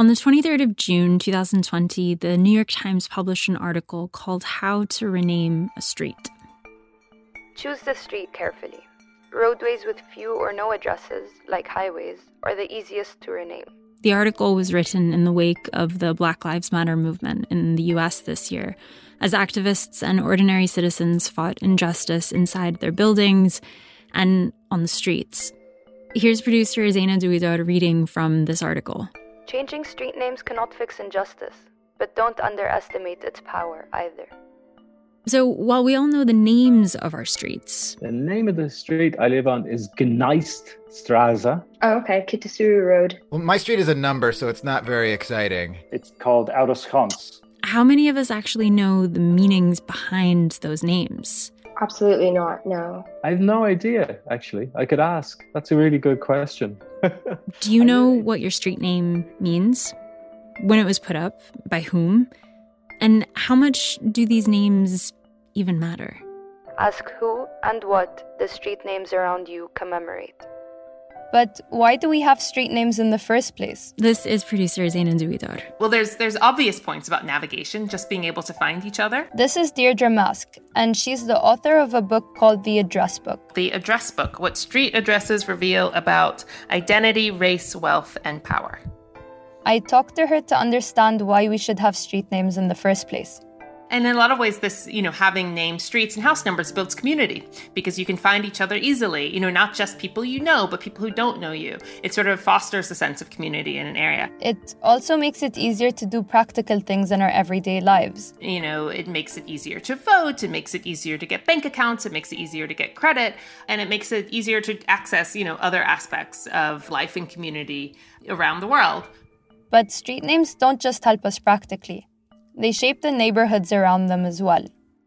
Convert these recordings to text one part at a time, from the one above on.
On the 23rd of June 2020, the New York Times published an article called How to Rename a Street. Choose the street carefully. Roadways with few or no addresses, like highways, are the easiest to rename. The article was written in the wake of the Black Lives Matter movement in the US this year, as activists and ordinary citizens fought injustice inside their buildings and on the streets. Here's producer Zaina Duidar reading from this article. Changing street names cannot fix injustice, but don't underestimate its power either. So, while we all know the names of our streets, the name of the street I live on is Gneiststraße. Oh, okay, Kitasuru Road. Well, my street is a number, so it's not very exciting. It's called Ouderschans. How many of us actually know the meanings behind those names? Absolutely not, no. I have no idea, actually. I could ask. That's a really good question. Do you know what your street name means? When it was put up? By whom? And how much do these names even matter? Ask who and what the street names around you commemorate. But why do we have street names in the first place? This is producer Zaina Duidar. Well, there's there's obvious points about navigation, just being able to find each other. This is Deirdre Mask, and she's the author of a book called The Address Book. The Address Book: What Street Addresses Reveal About Identity, Race, Wealth, and Power. I talked to her to understand why we should have street names in the first place. And in a lot of ways, this, you know, having named streets and house numbers builds community because you can find each other easily, you know, not just people you know, but people who don't know you. It sort of fosters a sense of community in an area. It also makes it easier to do practical things in our everyday lives. You know, it makes it easier to vote, it makes it easier to get bank accounts, it makes it easier to get credit, and it makes it easier to access, you know, other aspects of life and community around the world. But street names don't just help us practically. They shape the neighborhoods around them as well.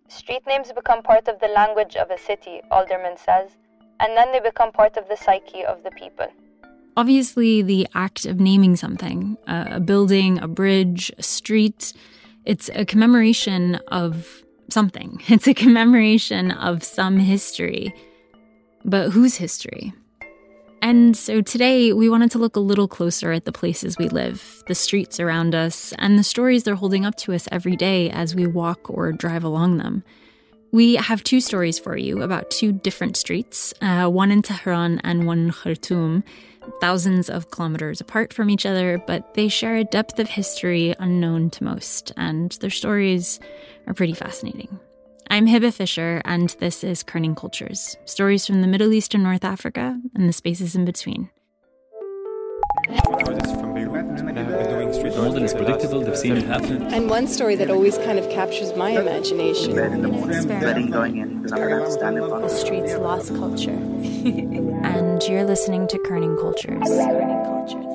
Street names become part of the language of a city, Alderman says, and then they become part of the psyche of the people. Obviously, the act of naming something, a building, a bridge, a street, it's a commemoration of something. It's a commemoration of some history. But whose history? And so today we wanted to look a little closer at the places we live, the streets around us, and the stories they're holding up to us every day as we walk or drive along them. We have two stories for you about two different streets, uh, one in Tehran and one in Khartoum, thousands of kilometers apart from each other, but they share a depth of history unknown to most, and their stories are pretty fascinating. I'm Hebah Fisher, and this is Kerning Cultures stories from the Middle East and North Africa and the spaces in between. More than is predictable, they've seen it happen. And one story that always kind of captures my imagination. in the going in because not standing The streets lost culture. and you're listening to Kerning Cultures. Kerning Cultures.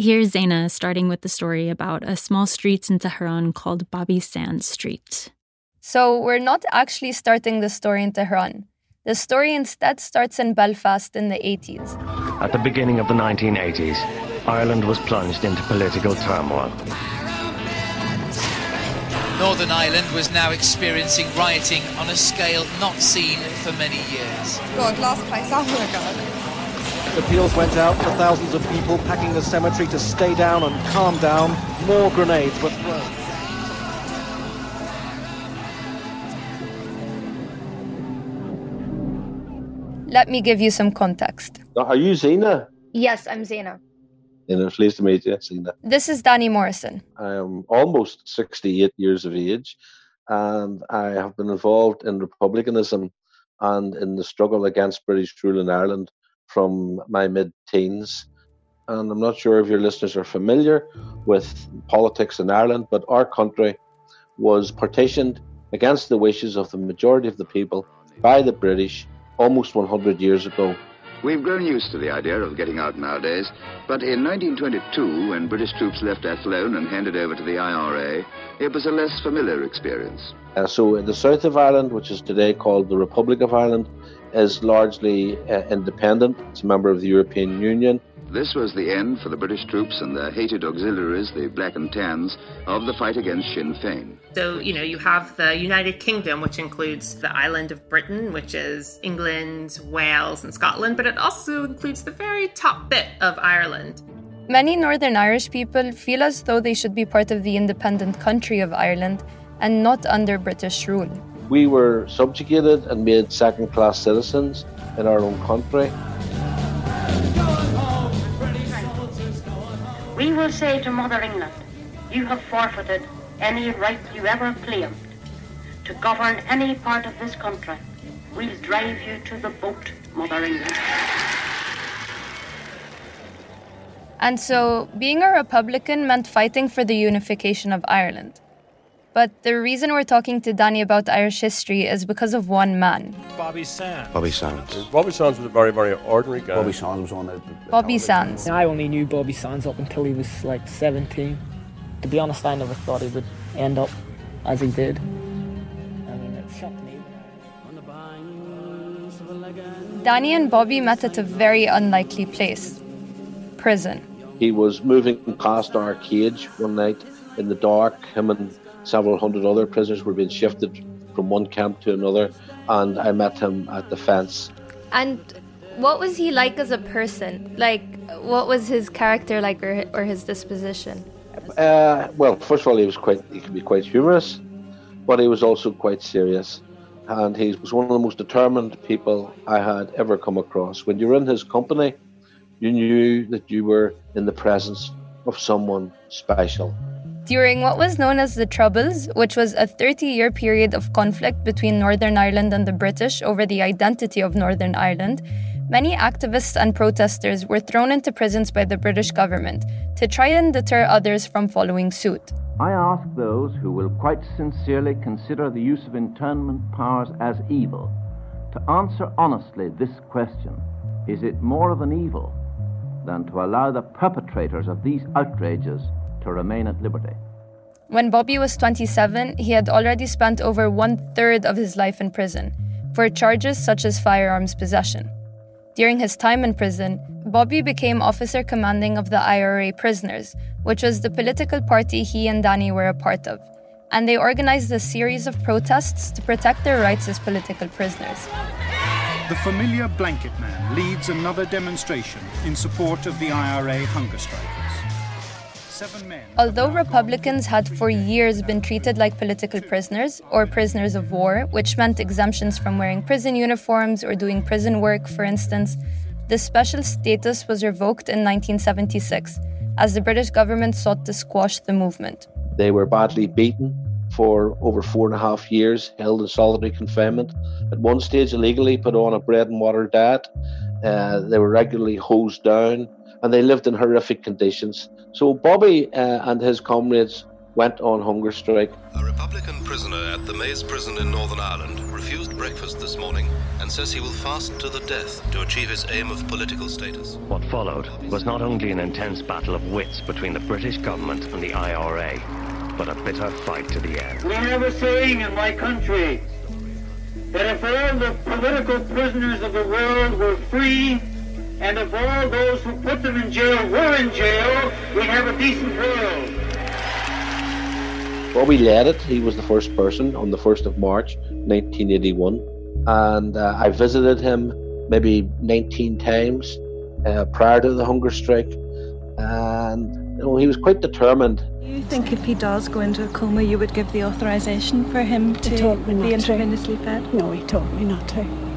Here's Zaina starting with the story about a small street in Tehran called Bobby Sands Street. So, we're not actually starting the story in Tehran. The story instead starts in Belfast in the 80s. At the beginning of the 1980s, Ireland was plunged into political turmoil. Northern Ireland was now experiencing rioting on a scale not seen for many years. God, last place I want to go. Appeals went out for thousands of people packing the cemetery to stay down and calm down. More grenades were thrown. Let me give you some context. Are you Zena? Yes, I'm Zaina. And I'm pleased to meet you, Zena. This is Danny Morrison. I am almost 68 years of age, and I have been involved in republicanism and in the struggle against British rule in Ireland from my mid teens. And I'm not sure if your listeners are familiar with politics in Ireland, but our country was partitioned against the wishes of the majority of the people by the British almost 100 years ago. We've grown used to the idea of getting out nowadays, but in 1922, when British troops left Athlone and handed over to the IRA, it was a less familiar experience. Uh, so, in the south of Ireland, which is today called the Republic of Ireland, is largely uh, independent. It's a member of the European Union. This was the end for the British troops and their hated auxiliaries, the Black and Tans, of the fight against Sinn Féin. So, you know, you have the United Kingdom, which includes the island of Britain, which is England, Wales, and Scotland, but it also includes the very top bit of Ireland. Many Northern Irish people feel as though they should be part of the independent country of Ireland and not under British rule. We were subjugated and made second class citizens in our own country. We will say to Mother England, you have forfeited any right you ever claimed to govern any part of this country. We'll drive you to the boat, Mother England. And so, being a Republican meant fighting for the unification of Ireland. But the reason we're talking to Danny about Irish history is because of one man. Bobby Sands. Bobby Sands. Bobby Sands was a very, very ordinary guy. Bobby Sands was on it. Bobby Sands. I only knew Bobby Sands up until he was like 17. To be honest, I never thought he would end up as he did. I mean, it shocked me. Danny and Bobby met at a very unlikely place prison. He was moving past our cage one night in the dark. Him and several hundred other prisoners were being shifted from one camp to another, and I met him at the fence. And what was he like as a person? Like, what was his character like, or, or his disposition? Uh, well, first of all, he was quite. He could be quite humorous, but he was also quite serious, and he was one of the most determined people I had ever come across. When you were in his company, you knew that you were in the presence of someone special. During what was known as the Troubles, which was a 30 year period of conflict between Northern Ireland and the British over the identity of Northern Ireland, many activists and protesters were thrown into prisons by the British government to try and deter others from following suit. I ask those who will quite sincerely consider the use of internment powers as evil to answer honestly this question Is it more of an evil than to allow the perpetrators of these outrages to remain at liberty? When Bobby was 27, he had already spent over one third of his life in prison for charges such as firearms possession. During his time in prison, Bobby became officer commanding of the IRA prisoners, which was the political party he and Danny were a part of, and they organized a series of protests to protect their rights as political prisoners. The familiar blanket man leads another demonstration in support of the IRA hunger strikers. Although Republicans had for years been treated like political prisoners or prisoners of war, which meant exemptions from wearing prison uniforms or doing prison work, for instance, this special status was revoked in 1976 as the British government sought to squash the movement. They were badly beaten for over four and a half years, held in solitary confinement. At one stage, illegally put on a bread and water diet. Uh, they were regularly hosed down and they lived in horrific conditions. So Bobby uh, and his comrades went on hunger strike. A Republican prisoner at the Maze prison in Northern Ireland refused breakfast this morning and says he will fast to the death to achieve his aim of political status. What followed was not only an intense battle of wits between the British government and the IRA, but a bitter fight to the end. We have a saying in my country that if all the political prisoners of the world were free, and if all those who put them in jail were in jail, we'd have a decent world. Bobby led it. He was the first person on the 1st of March 1981. And uh, I visited him maybe 19 times uh, prior to the hunger strike. And you know, he was quite determined. Do you think if he does go into a coma, you would give the authorization for him to be intravenously fed? No, he told me not to.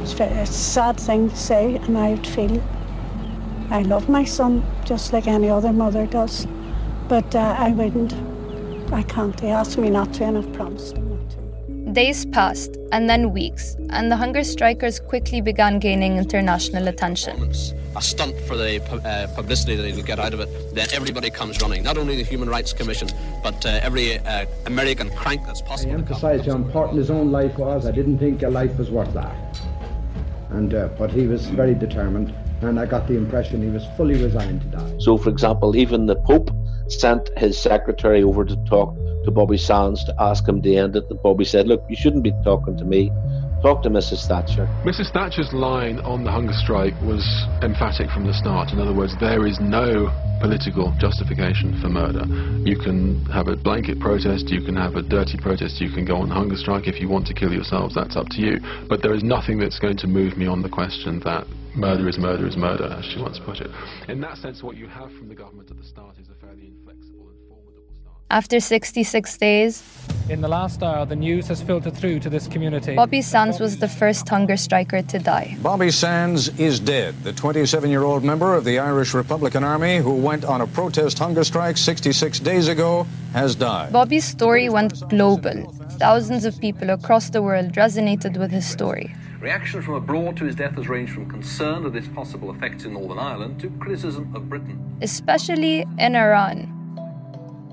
It's, very, a sad thing to say, and I would feel I love my son just like any other mother does, but uh, I wouldn't. I can't. He asked me not to, and I've promised him not to. Days passed, and then weeks, and the hunger strikers quickly began gaining international attention. A stunt for the uh, publicity that he'll get out of it. Then everybody comes running, not only the Human Rights Commission, but uh, every uh, American crank that's possible. I emphasised how important his own life was. I didn't think a life was worth that. And uh, but he was very determined, and I got the impression he was fully resigned to die. So, for example, even the Pope sent his secretary over to talk to Bobby Sands to ask him to end it. And Bobby said, "Look, you shouldn't be talking to me. Talk to Mrs. Thatcher. Mrs. Thatcher's line on the hunger strike was emphatic from the start. In other words, there is no political justification for murder. You can have a blanket protest, you can have a dirty protest, you can go on hunger strike if you want to kill yourselves, that's up to you. But there is nothing that's going to move me on the question that murder is murder is murder, as she once put it. In that sense, what you have from the government at the start is a After 66 days, In the last hour, the news has filtered through to this community. Bobby Sands was the first hunger striker to die. Bobby Sands is dead. The 27 year old member of the Irish Republican Army who went on a protest hunger strike 66 days ago has died. Bobby's story went global. Thousands of people across the world resonated with his story. Reaction from abroad to his death has ranged from concern at its possible effects in Northern Ireland to criticism of Britain. especially in Iran.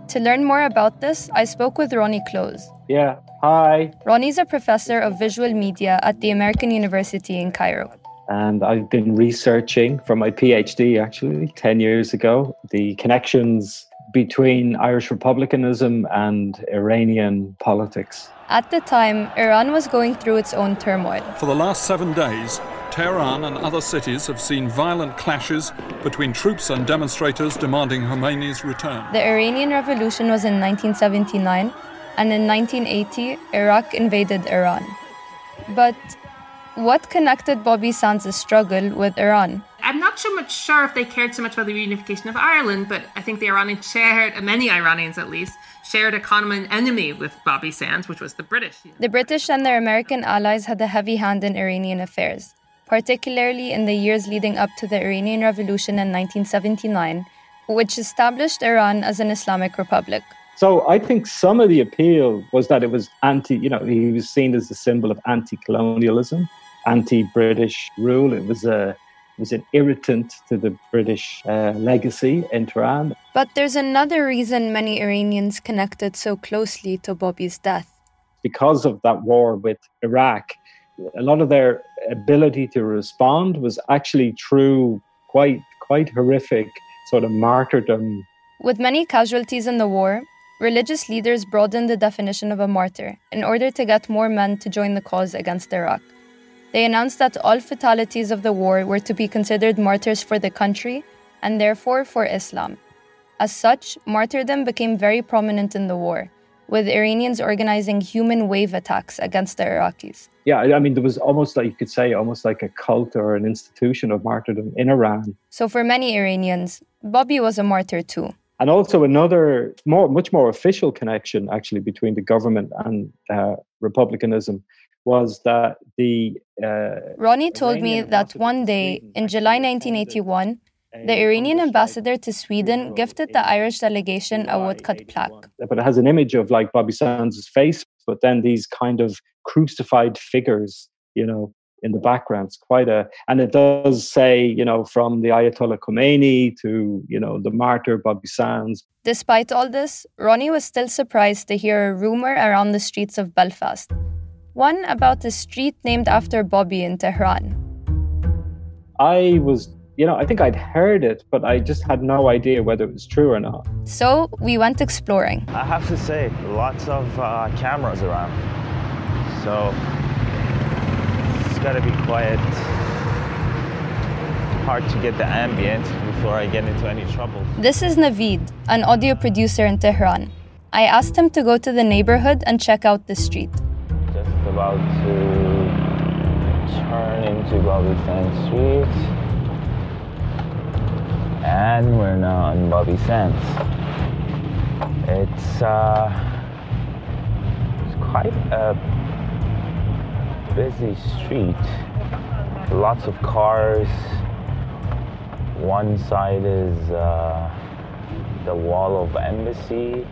To learn more about this, I spoke with Ronnie Close. Yeah, hi. Ronnie's a professor of visual media at the American University in Cairo. And I've been researching for my PhD actually 10 years ago the connections between Irish republicanism and Iranian politics. At the time, Iran was going through its own turmoil. For the last seven days, Tehran and other cities have seen violent clashes between troops and demonstrators demanding Khomeini's return. The Iranian Revolution was in 1979, and in 1980, Iraq invaded Iran. But what connected Bobby Sands' struggle with Iran? I'm not so much sure if they cared so much about the reunification of Ireland, but I think the Iranians shared, uh, many Iranians at least, shared a common enemy with Bobby Sands, which was the British. The British and their American allies had a heavy hand in Iranian affairs, particularly in the years leading up to the Iranian Revolution in 1979, which established Iran as an Islamic republic. So I think some of the appeal was that it was anti, you know, he was seen as a symbol of anti-colonialism, anti-British rule. It was a it was an irritant to the British uh, legacy in Tehran. But there's another reason many Iranians connected so closely to Bobby's death. Because of that war with Iraq, a lot of their ability to respond was actually through quite quite horrific sort of martyrdom. With many casualties in the war, religious leaders broadened the definition of a martyr in order to get more men to join the cause against Iraq. They announced that all fatalities of the war were to be considered martyrs for the country and therefore for Islam. As such, martyrdom became very prominent in the war, with Iranians organizing human wave attacks against the Iraqis. Yeah, I mean, there was almost like you could say, almost like a cult or an institution of martyrdom in Iran. So for many Iranians, Bobby was a martyr too. And also another more, much more official connection actually between the government and uh, republicanism was that the uh, Ronnie told me that one day in July 1981, the Iranian ambassador to Sweden gifted the Irish delegation a woodcut plaque. but it has an image of like Bobby Sands' face, but then these kind of crucified figures, you know, in the background. It's quite a, and it does say, you know, from the Ayatollah Khomeini to, you know, the martyr Bobby Sands. Despite all this, Ronnie was still surprised to hear a rumor around the streets of Belfast. One about a street named after Bobby in Tehran. I was, you know, I think I'd heard it, but I just had no idea whether it was true or not. So we went exploring. I have to say, lots of uh, cameras around. So it's got to be quiet. Hard to get the ambient before I get into any trouble. This is Navid, an audio producer in Tehran. I asked him to go to the neighborhood and check out the street. Just about to turn into Bobby Sands Street. And we're now on Bobby Sands. It's, uh, it's quite a busy street. Lots of cars. One side is uh, the wall of embassy.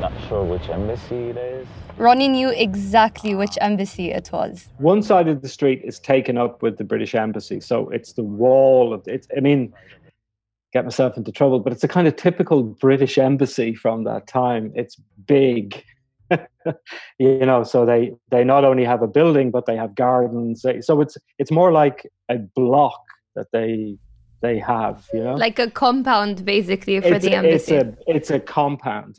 Not sure which embassy it is. Ronnie knew exactly which embassy it was. One side of the street is taken up with the British embassy, so it's the wall of it's. I mean, get myself into trouble, but it's a kind of typical British embassy from that time. It's big, you know. So they they not only have a building, but they have gardens. So it's it's more like a block that they they have, you know, Like a compound, basically, for it's the embassy. It's a it's a compound.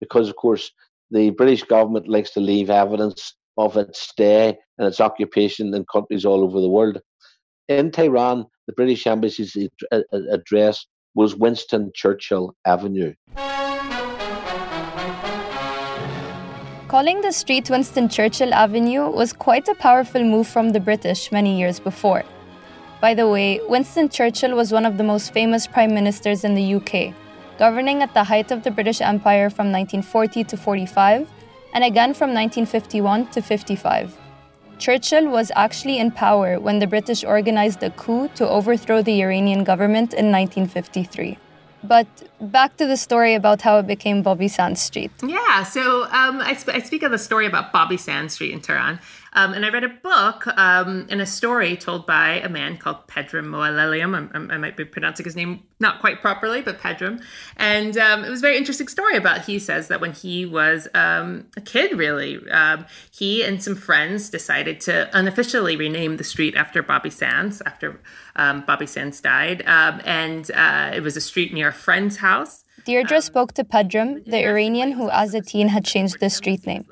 because of course the British government likes to leave evidence of its stay and its occupation in countries all over the world. In Tehran, the British Embassy's address was Winston Churchill Avenue. Calling the street Winston Churchill Avenue was quite a powerful move from the British many years before. By the way, Winston Churchill was one of the most famous prime ministers in the UK, governing at the height of the British Empire from 1940 to 45 and again from 1951 to 55. Churchill was actually in power when the British organized a coup to overthrow the Iranian government in 1953. But back to the story about how it became Bobby Sands Street. Yeah, so um, I, sp- I, speak of the story about Bobby Sands Street in Tehran. Um, and I read a book um, and a story told by a man called Pedram Moallem. I, I, might be pronouncing his name not quite properly, but Pedram. And um, it was a very interesting story about, he says that when he was um, a kid, really, um, he and some friends decided to unofficially rename the street after Bobby Sands, after um, Bobby Sands died. and uh, it was a street near a friend's house. Deirdre spoke to Pedram, the Iranian who as a teen had changed the street name.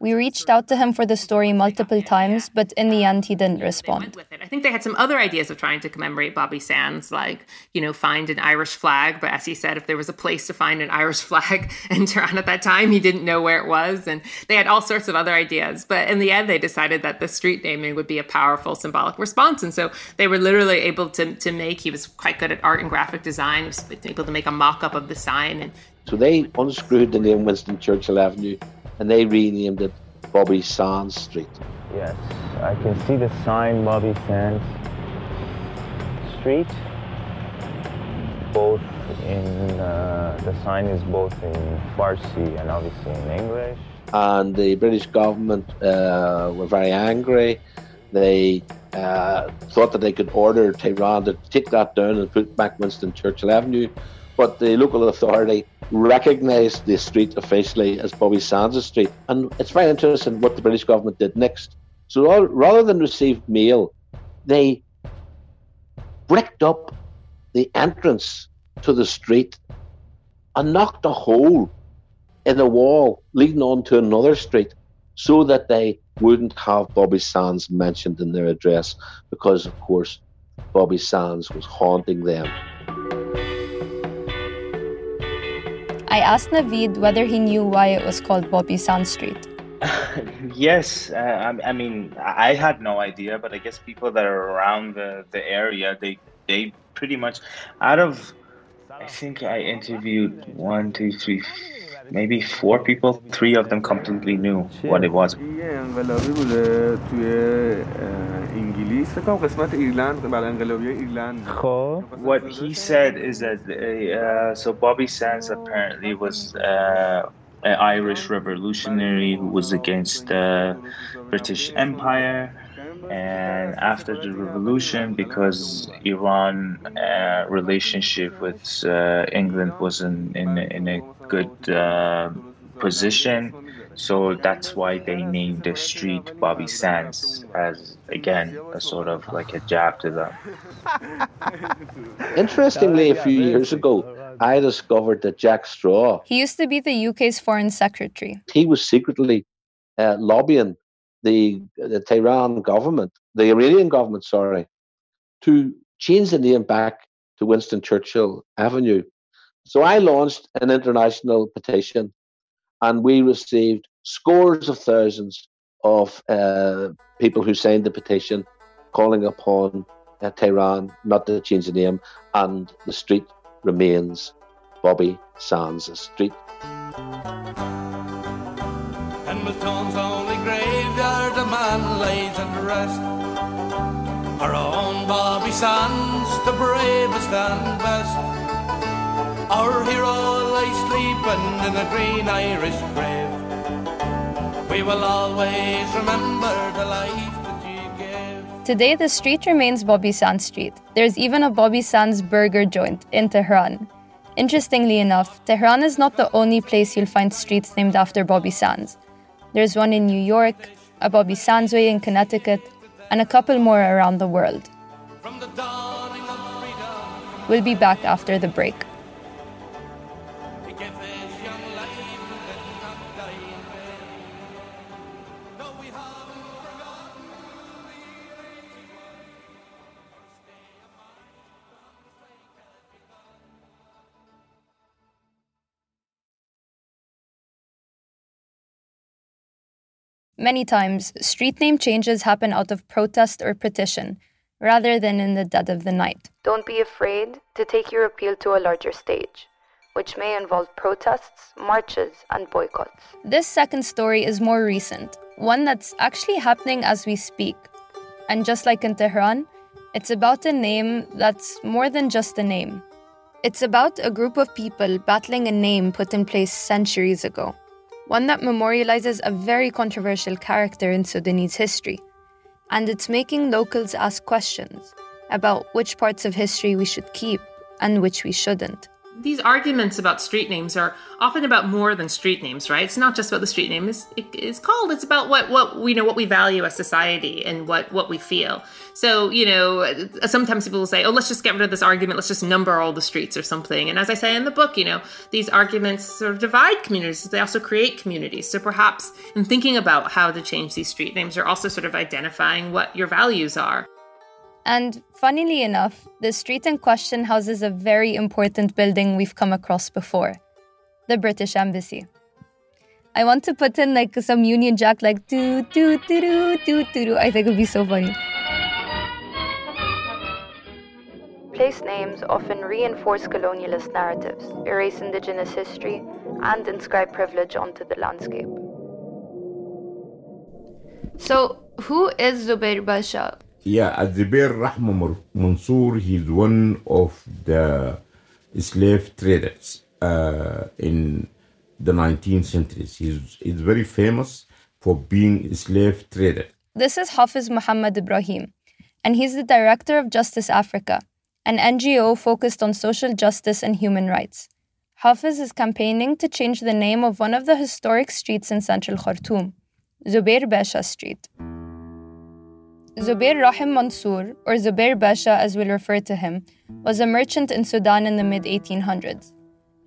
We reached out to him for the story multiple times, but in the end, he didn't respond. I think they had some other ideas of trying to commemorate Bobby Sands, like, you know, find an Irish flag. But as he said, if there was a place to find an Irish flag in Tehran at that time, he didn't know where it was. And they had all sorts of other ideas. But in the end, they decided that the street naming would be a powerful symbolic response. And so they were literally able to, to make, he was quite good at art and graphic design, was able to make a mock up of the sign. And so they unscrewed the name Winston Churchill Avenue and they renamed it Bobby Sands Street. Yes, I can see the sign Bobby Sands Street. Both in uh, the sign is both in Farsi and obviously in English. And the British government uh, were very angry. They uh, thought that they could order Tehran to take that down and put back Winston Churchill Avenue, but the local authority recognised the street officially as Bobby Sands Street. And it's very interesting what the British government did next. So rather than receive mail, they bricked up the entrance to the street and knocked a hole in the wall leading on to another street so that they wouldn't have Bobby Sands mentioned in their address because, of course, Bobby Sands was haunting them. I asked Navid whether he knew why it was called Bobby Sands Street. yes, uh, I, I, mean I had no idea, but I guess people that are around the, the area they they pretty much out of I think I interviewed one, two, three, maybe four people. Three of them completely knew what it was. What he said is that uh, so Bobby Sands apparently was uh, an Irish revolutionary who was against the British Empire. And after the revolution because iran uh, relationship with uh, england wasn't in, in a good uh, position so that's why they named the street bobby sands as again a sort of like a jab to them interestingly a few years ago i discovered that jack straw he used to be the uk's foreign secretary he was secretly uh, lobbying the the Tehran government, the Iranian government, sorry, to change the name back to Winston Churchill Avenue. So I launched an international petition, and we received scores of thousands of uh, people who signed the petition, calling upon uh, Tehran not to change the name, and the street remains Bobby Sands Street. man lays at rest. Our own Bobby Sands, the bravest and best. Our hero sleeping in a green Irish grave. We will always remember the life that you gave. Today, the street remains Bobby Sands Street. There's even a Bobby Sands burger joint in Tehran. Interestingly enough, Tehran is not the only place you'll find streets named after Bobby Sands. There's one in New York, a Bobby Sands Way in Connecticut, and a couple more around the world. We'll be back after the break. Many times, street name changes happen out of protest or petition, rather than in the dead of the night. Don't be afraid to take your appeal to a larger stage, which may involve protests, marches, and boycotts. This second story is more recent one that's actually happening as we speak. And just like in Tehran, it's about a name that's more than just a name. It's about a group of people battling a name put in place centuries ago, one that memorializes a very controversial character in Sudanese history. And it's making locals ask questions about which parts of history we should keep and which we shouldn't these arguments about street names are often about more than street names, right? It's not just about the street name is it is called. It's about what what we know what we value as society and what what we feel. So you know, sometimes people will say, "Oh, let's just get rid of this argument. Let's just number all the streets or something." And as I say in the book, you know, these arguments sort of divide communities. They also create communities. So perhaps in thinking about how to change these street names, you're also sort of identifying what your values are. And funnily enough, the street in question houses a very important building we've come across before the British Embassy. I want to put in like some Union Jack, like do do do do do do do. I think it would be so funny. Place names often reinforce colonialist narratives, erase indigenous history, and inscribe privilege onto the landscape. So, who is Zubair Basha? Yeah, Azibir Rahman Mansour, he's one of the slave traders uh, in the 19th century. He's, he's very famous for being a slave trader. This is Hafiz Muhammad Ibrahim, and he's the director of Justice Africa, an NGO focused on social justice and human rights. Hafiz is campaigning to change the name of one of the historic streets in central Khartoum, Zubair Basha Street. Zubair Rahim Mansour, or Zubair Basha as we'll refer to him, was a merchant in Sudan in the mid 1800s.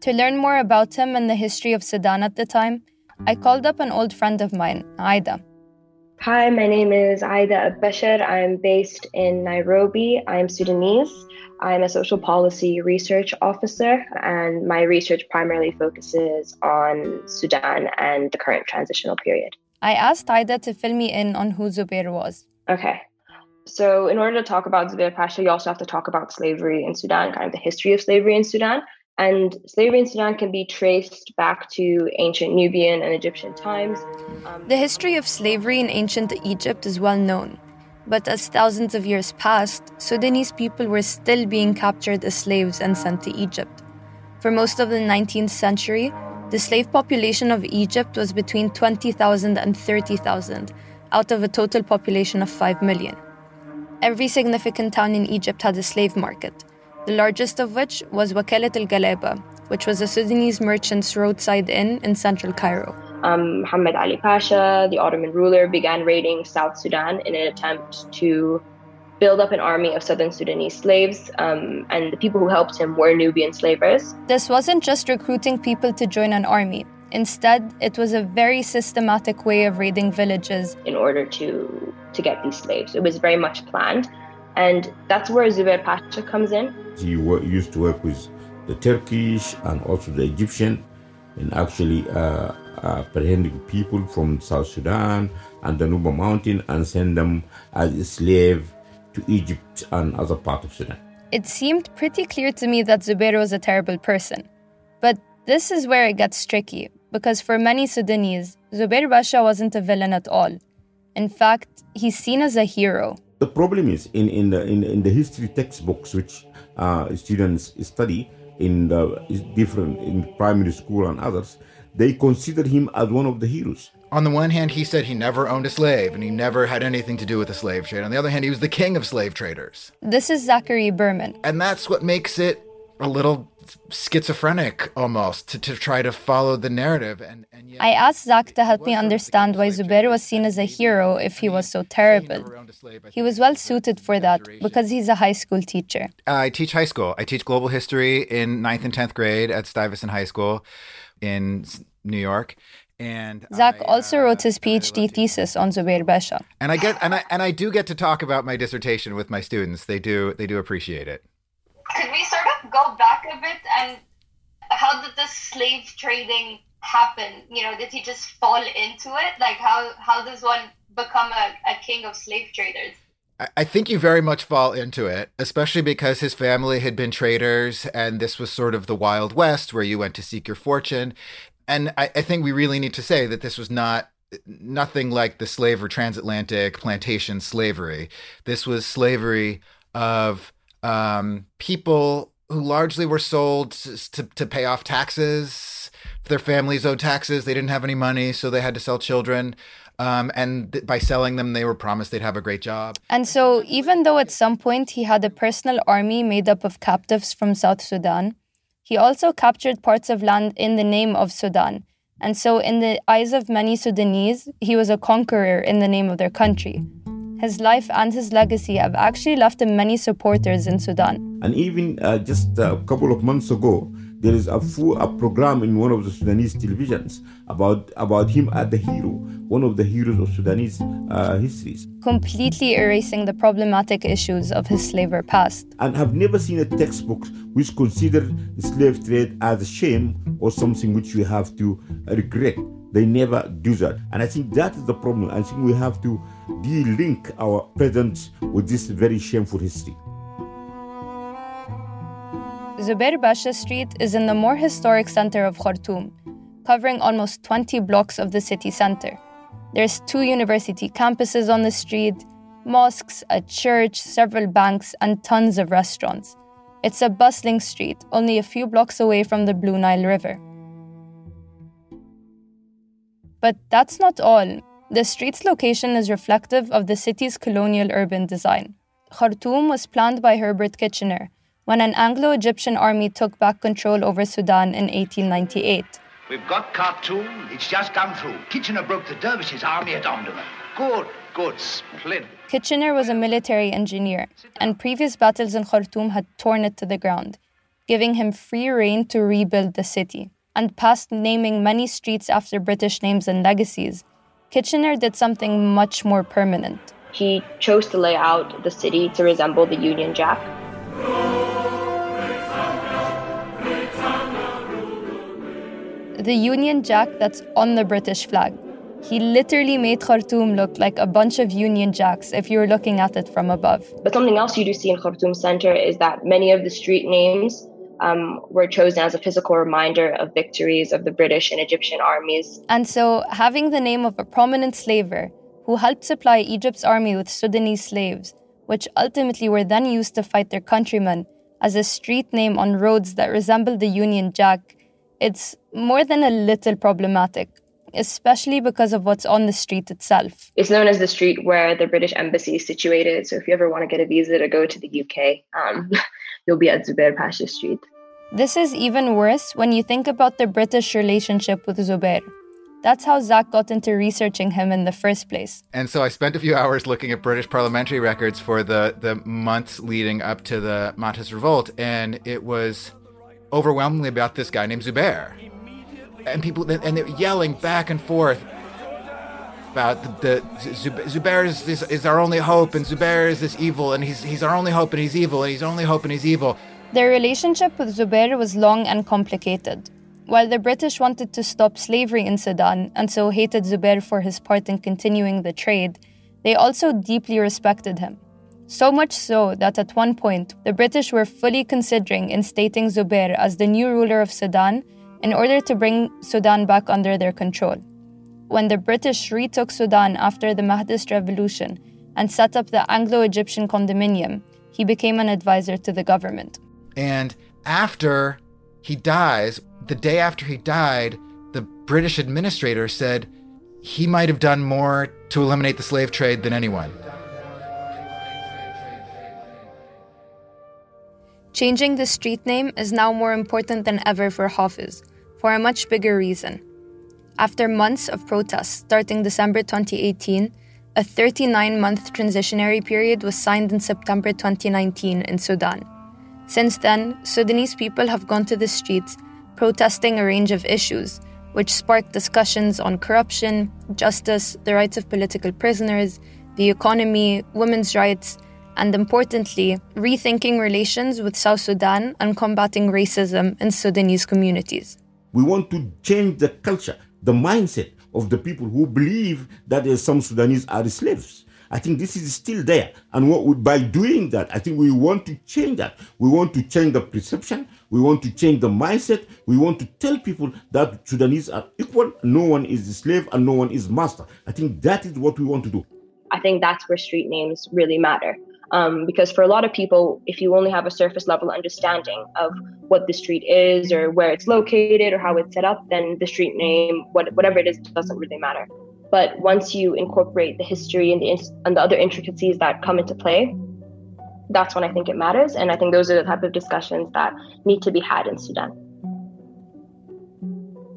To learn more about him and the history of Sudan at the time, I called up an old friend of mine, Aida. Hi, my name is Aida Abashar. I'm based in Nairobi. I'm Sudanese. I'm a social policy research officer, and my research primarily focuses on Sudan and the current transitional period. I asked Aida to fill me in on who Zubair was. Okay. So, in order to talk about Zubair Pasha, you also have to talk about slavery in Sudan, kind of the history of slavery in Sudan. And slavery in Sudan can be traced back to ancient Nubian and Egyptian times. Um, the history of slavery in ancient Egypt is well known. But as thousands of years passed, Sudanese people were still being captured as slaves and sent to Egypt. For most of the 19th century, the slave population of Egypt was between 20,000 and 30,000, out of a total population of 5 million. Every significant town in Egypt had a slave market, the largest of which was Wakalat al Galaba, which was a Sudanese merchant's roadside inn in central Cairo. Um, Muhammad Ali Pasha, the Ottoman ruler, began raiding South Sudan in an attempt to build up an army of southern Sudanese slaves, um, and the people who helped him were Nubian slavers. This wasn't just recruiting people to join an army, Instead, it was a very systematic way of raiding villages in order to to get these slaves. It was very much planned, and that's where Zubair Pasha comes in. He used to work with the Turkish and also the Egyptian in actually uh, apprehending people from South Sudan and the Nuba Mountain and send them as a slave to Egypt and other parts of Sudan. It seemed pretty clear to me that Zubair was a terrible person. But this is where it gets tricky because for many Sudanese, Zubair Basha wasn't a villain at all. In fact, he's seen as a hero. The problem is in, in, the, in, in the history textbooks which uh, students study in the different in primary school and others, they consider him as one of the heroes. On the one hand, he said he never owned a slave and he never had anything to do with the slave trade. On the other hand, he was the king of slave traders. This is Zachary Berman. And that's what makes it a little schizophrenic almost to, to try to follow the narrative. And, and yet, I asked Zach to help me understand why Zubair was seen as a hero if he was so terrible. He was well suited for that because he's a high school teacher. I teach high school. I teach global history in 9th and 10th grade at Stuyvesant High School in New York. And Zach I, also uh, wrote his PhD thesis on Zubair Basha. And I get and I and I do get to talk about my dissertation with my students. They do they do appreciate it could we sort of go back a bit and how did the slave trading happen? You know, did he just fall into it? Like how how does one become a, a king of slave traders? I think you very much fall into it, especially because his family had been traders and this was sort of the Wild West where you went to seek your fortune. And I, I think we really need to say that this was not nothing like the slave or transatlantic plantation slavery. This was slavery of um, people who largely were sold to, to pay off taxes. Their families owed taxes. They didn't have any money, so they had to sell children. Um, and th- by selling them, they were promised they'd have a great job. And so, even though at some point he had a personal army made up of captives from South Sudan, he also captured parts of land in the name of Sudan. And so, in the eyes of many Sudanese, he was a conqueror in the name of their country. His life and his legacy have actually left him many supporters in Sudan. And even uh, just a couple of months ago, there is a full a program in one of the Sudanese televisions about about him as the hero, one of the heroes of Sudanese uh, histories. Completely erasing the problematic issues of his slaver past. And have never seen a textbook which consider the slave trade as a shame or something which we have to regret. They never do that. And I think that is the problem. I think we have to de-link our present with this very shameful history. Zubair Basha Street is in the more historic center of Khartoum, covering almost 20 blocks of the city center. There's two university campuses on the street, mosques, a church, several banks, and tons of restaurants. It's a bustling street, only a few blocks away from the Blue Nile River. But that's not all. The street's location is reflective of the city's colonial urban design. Khartoum was planned by Herbert Kitchener, when an Anglo Egyptian army took back control over Sudan in 1898. We've got Khartoum, it's just come through. Kitchener broke the Dervishes' army at Omdurman. Good, good, splendid. Kitchener was a military engineer, and previous battles in Khartoum had torn it to the ground, giving him free rein to rebuild the city. And past naming many streets after British names and legacies, Kitchener did something much more permanent. He chose to lay out the city to resemble the Union Jack. The Union Jack that's on the British flag. He literally made Khartoum look like a bunch of Union Jacks if you were looking at it from above. But something else you do see in Khartoum Center is that many of the street names um, were chosen as a physical reminder of victories of the British and Egyptian armies. And so, having the name of a prominent slaver who helped supply Egypt's army with Sudanese slaves, which ultimately were then used to fight their countrymen, as a street name on roads that resembled the Union Jack it's more than a little problematic, especially because of what's on the street itself. It's known as the street where the British Embassy is situated. So if you ever want to get a visa to go to the UK, um, you'll be at Zubair Pasha Street. This is even worse when you think about the British relationship with Zubair. That's how Zach got into researching him in the first place. And so I spent a few hours looking at British parliamentary records for the, the months leading up to the Mahdist Revolt, and it was overwhelmingly about this guy named Zubair. And people, and they're yelling back and forth about the, the Zubair is, is, is, our only hope, and Zubair is this evil, and he's, he's our only hope, and he's evil, and he's only hope, and he's evil. Their relationship with Zubair was long and complicated. While the British wanted to stop slavery in Sudan and so hated Zubair for his part in continuing the trade, they also deeply respected him. So much so that at one point, the British were fully considering instating Zubair as the new ruler of Sudan in order to bring Sudan back under their control. When the British retook Sudan after the Mahdist Revolution and set up the Anglo Egyptian condominium, he became an advisor to the government. And after he dies, the day after he died, the British administrator said he might have done more to eliminate the slave trade than anyone. Changing the street name is now more important than ever for Hafiz, for a much bigger reason. After months of protests starting December 2018, a 39 month transitionary period was signed in September 2019 in Sudan. Since then, Sudanese people have gone to the streets protesting a range of issues, which sparked discussions on corruption, justice, the rights of political prisoners, the economy, women's rights, and importantly, rethinking relations with South Sudan and combating racism in Sudanese communities. We want to change the culture, the mindset of the people who believe that uh, some Sudanese are slaves. I think this is still there. And what we, by doing that, I think we want to change that. We want to change the perception. We want to change the mindset. We want to tell people that Sudanese are equal. No one is a slave and no one is master. I think that is what we want to do. I think that's where street names really matter. Um, because for a lot of people, if you only have a surface level understanding of what the street is or where it's located or how it's set up, then the street name, what, whatever it is, doesn't really matter. But once you incorporate the history and the, and the other intricacies that come into play, that's when I think it matters. And I think those are the type of discussions that need to be had in Sudan.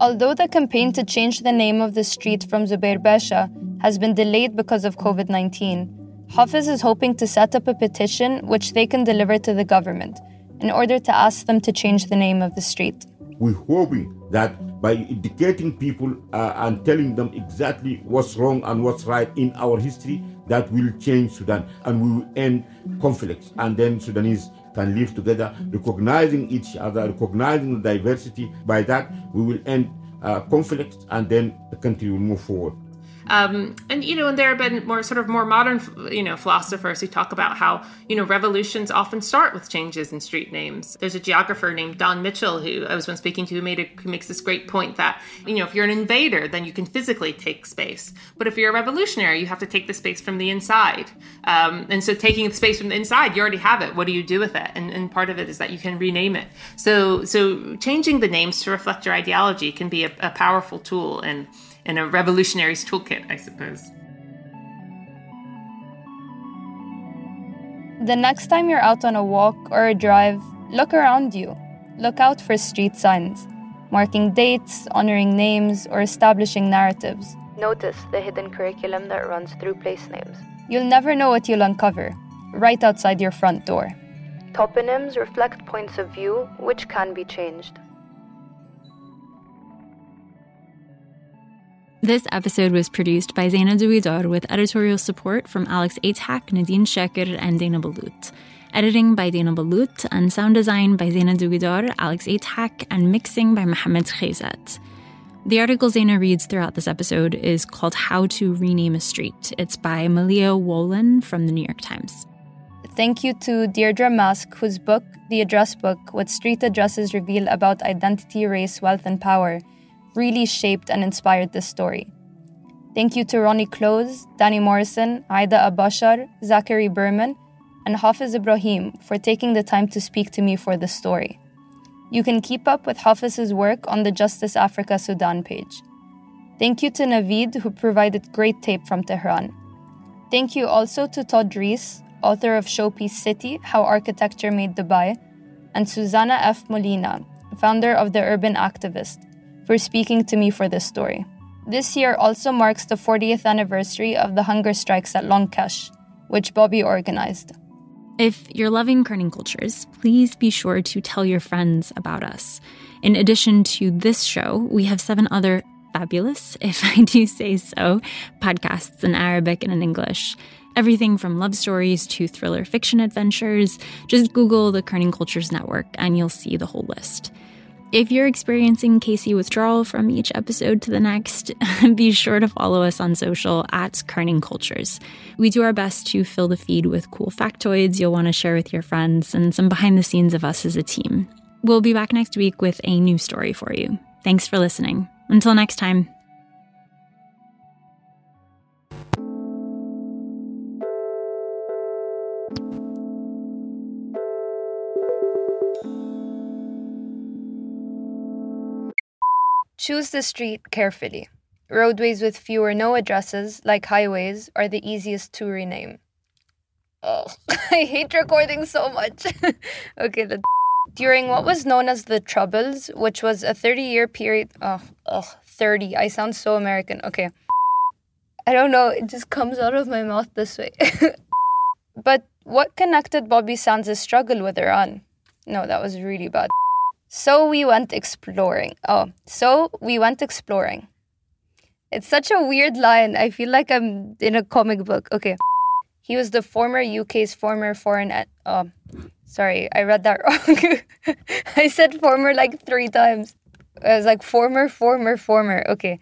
Although the campaign to change the name of the street from Zubair Basha has been delayed because of COVID 19, Hafiz is hoping to set up a petition which they can deliver to the government in order to ask them to change the name of the street. We're hoping that by educating people uh, and telling them exactly what's wrong and what's right in our history, that will change Sudan and we will end conflicts. And then Sudanese can live together, recognizing each other, recognizing the diversity. By that, we will end uh, conflicts and then the country will move forward. Um, and you know, and there have been more sort of more modern, you know, philosophers who talk about how you know revolutions often start with changes in street names. There's a geographer named Don Mitchell who I was once speaking to who made a, who makes this great point that you know if you're an invader, then you can physically take space, but if you're a revolutionary, you have to take the space from the inside. Um, and so, taking the space from the inside, you already have it. What do you do with it? And, and part of it is that you can rename it. So, so changing the names to reflect your ideology can be a, a powerful tool and in a revolutionary's toolkit, I suppose. The next time you're out on a walk or a drive, look around you. Look out for street signs, marking dates, honoring names, or establishing narratives. Notice the hidden curriculum that runs through place names. You'll never know what you'll uncover, right outside your front door. Toponyms reflect points of view which can be changed. This episode was produced by Zaina Duidar with editorial support from Alex Atack, Nadine Sheker, and Dana Ballout. Editing by Dana Ballout and sound design by Zaina Duidar, Alex Atack, and mixing by Mohamed Khizat. The article Zaina reads throughout this episode is called How to Rename a Street. It's by Malia Wollan from the New York Times. Thank you to Deirdre Mask, whose book, The Address Book What Street Addresses Reveal About Identity, Race, Wealth, and Power, really shaped and inspired this story. Thank you to Ronnie Close, Danny Morrison, Aida Abashar, Zachary Berman, and Hafiz Ibrahim for taking the time to speak to me for this story. You can keep up with Hafiz's work on the Justice Africa Sudan page. Thank you to Navid, who provided great tape from Tehran. Thank you also to Todd Reisz, author of Showpiece City How Architecture Made Dubai, and Susanna F. Molina, founder of The Urban Activist, for speaking to me for this story. This year also marks the 40th anniversary of the hunger strikes at Long Kesh, which Bobby organized. If you're loving Kerning Cultures, please be sure to tell your friends about us. In addition to this show, we have seven other fabulous, if I do say so, podcasts in Arabic and in English. Everything from love stories to thriller fiction adventures. Just Google the Kerning Cultures Network and you'll see the whole list. If you're experiencing Casey withdrawal from each episode to the next, be sure to follow us on social at Kerning Cultures. We do our best to fill the feed with cool factoids you'll want to share with your friends and some behind the scenes of us as a team. We'll be back next week with a new story for you. Thanks for listening. Until next time. Choose the street carefully. Roadways with few or no addresses, like highways, are the easiest to rename. Oh, I hate recording so much. okay, the during what was known as the Troubles, which was a 30 year period. Oh, oh, 30. I sound so American. Okay. I don't know. It just comes out of my mouth this way. but what connected Bobby Sands' struggle with Iran? No, that was really bad. So we went exploring. Oh, so we went exploring. It's such a weird line. I feel like I'm in a comic book. Okay. He was the former UK's former foreign. Ed- oh, sorry, I read that wrong. I said former like three times. I was like, former, former, former. Okay.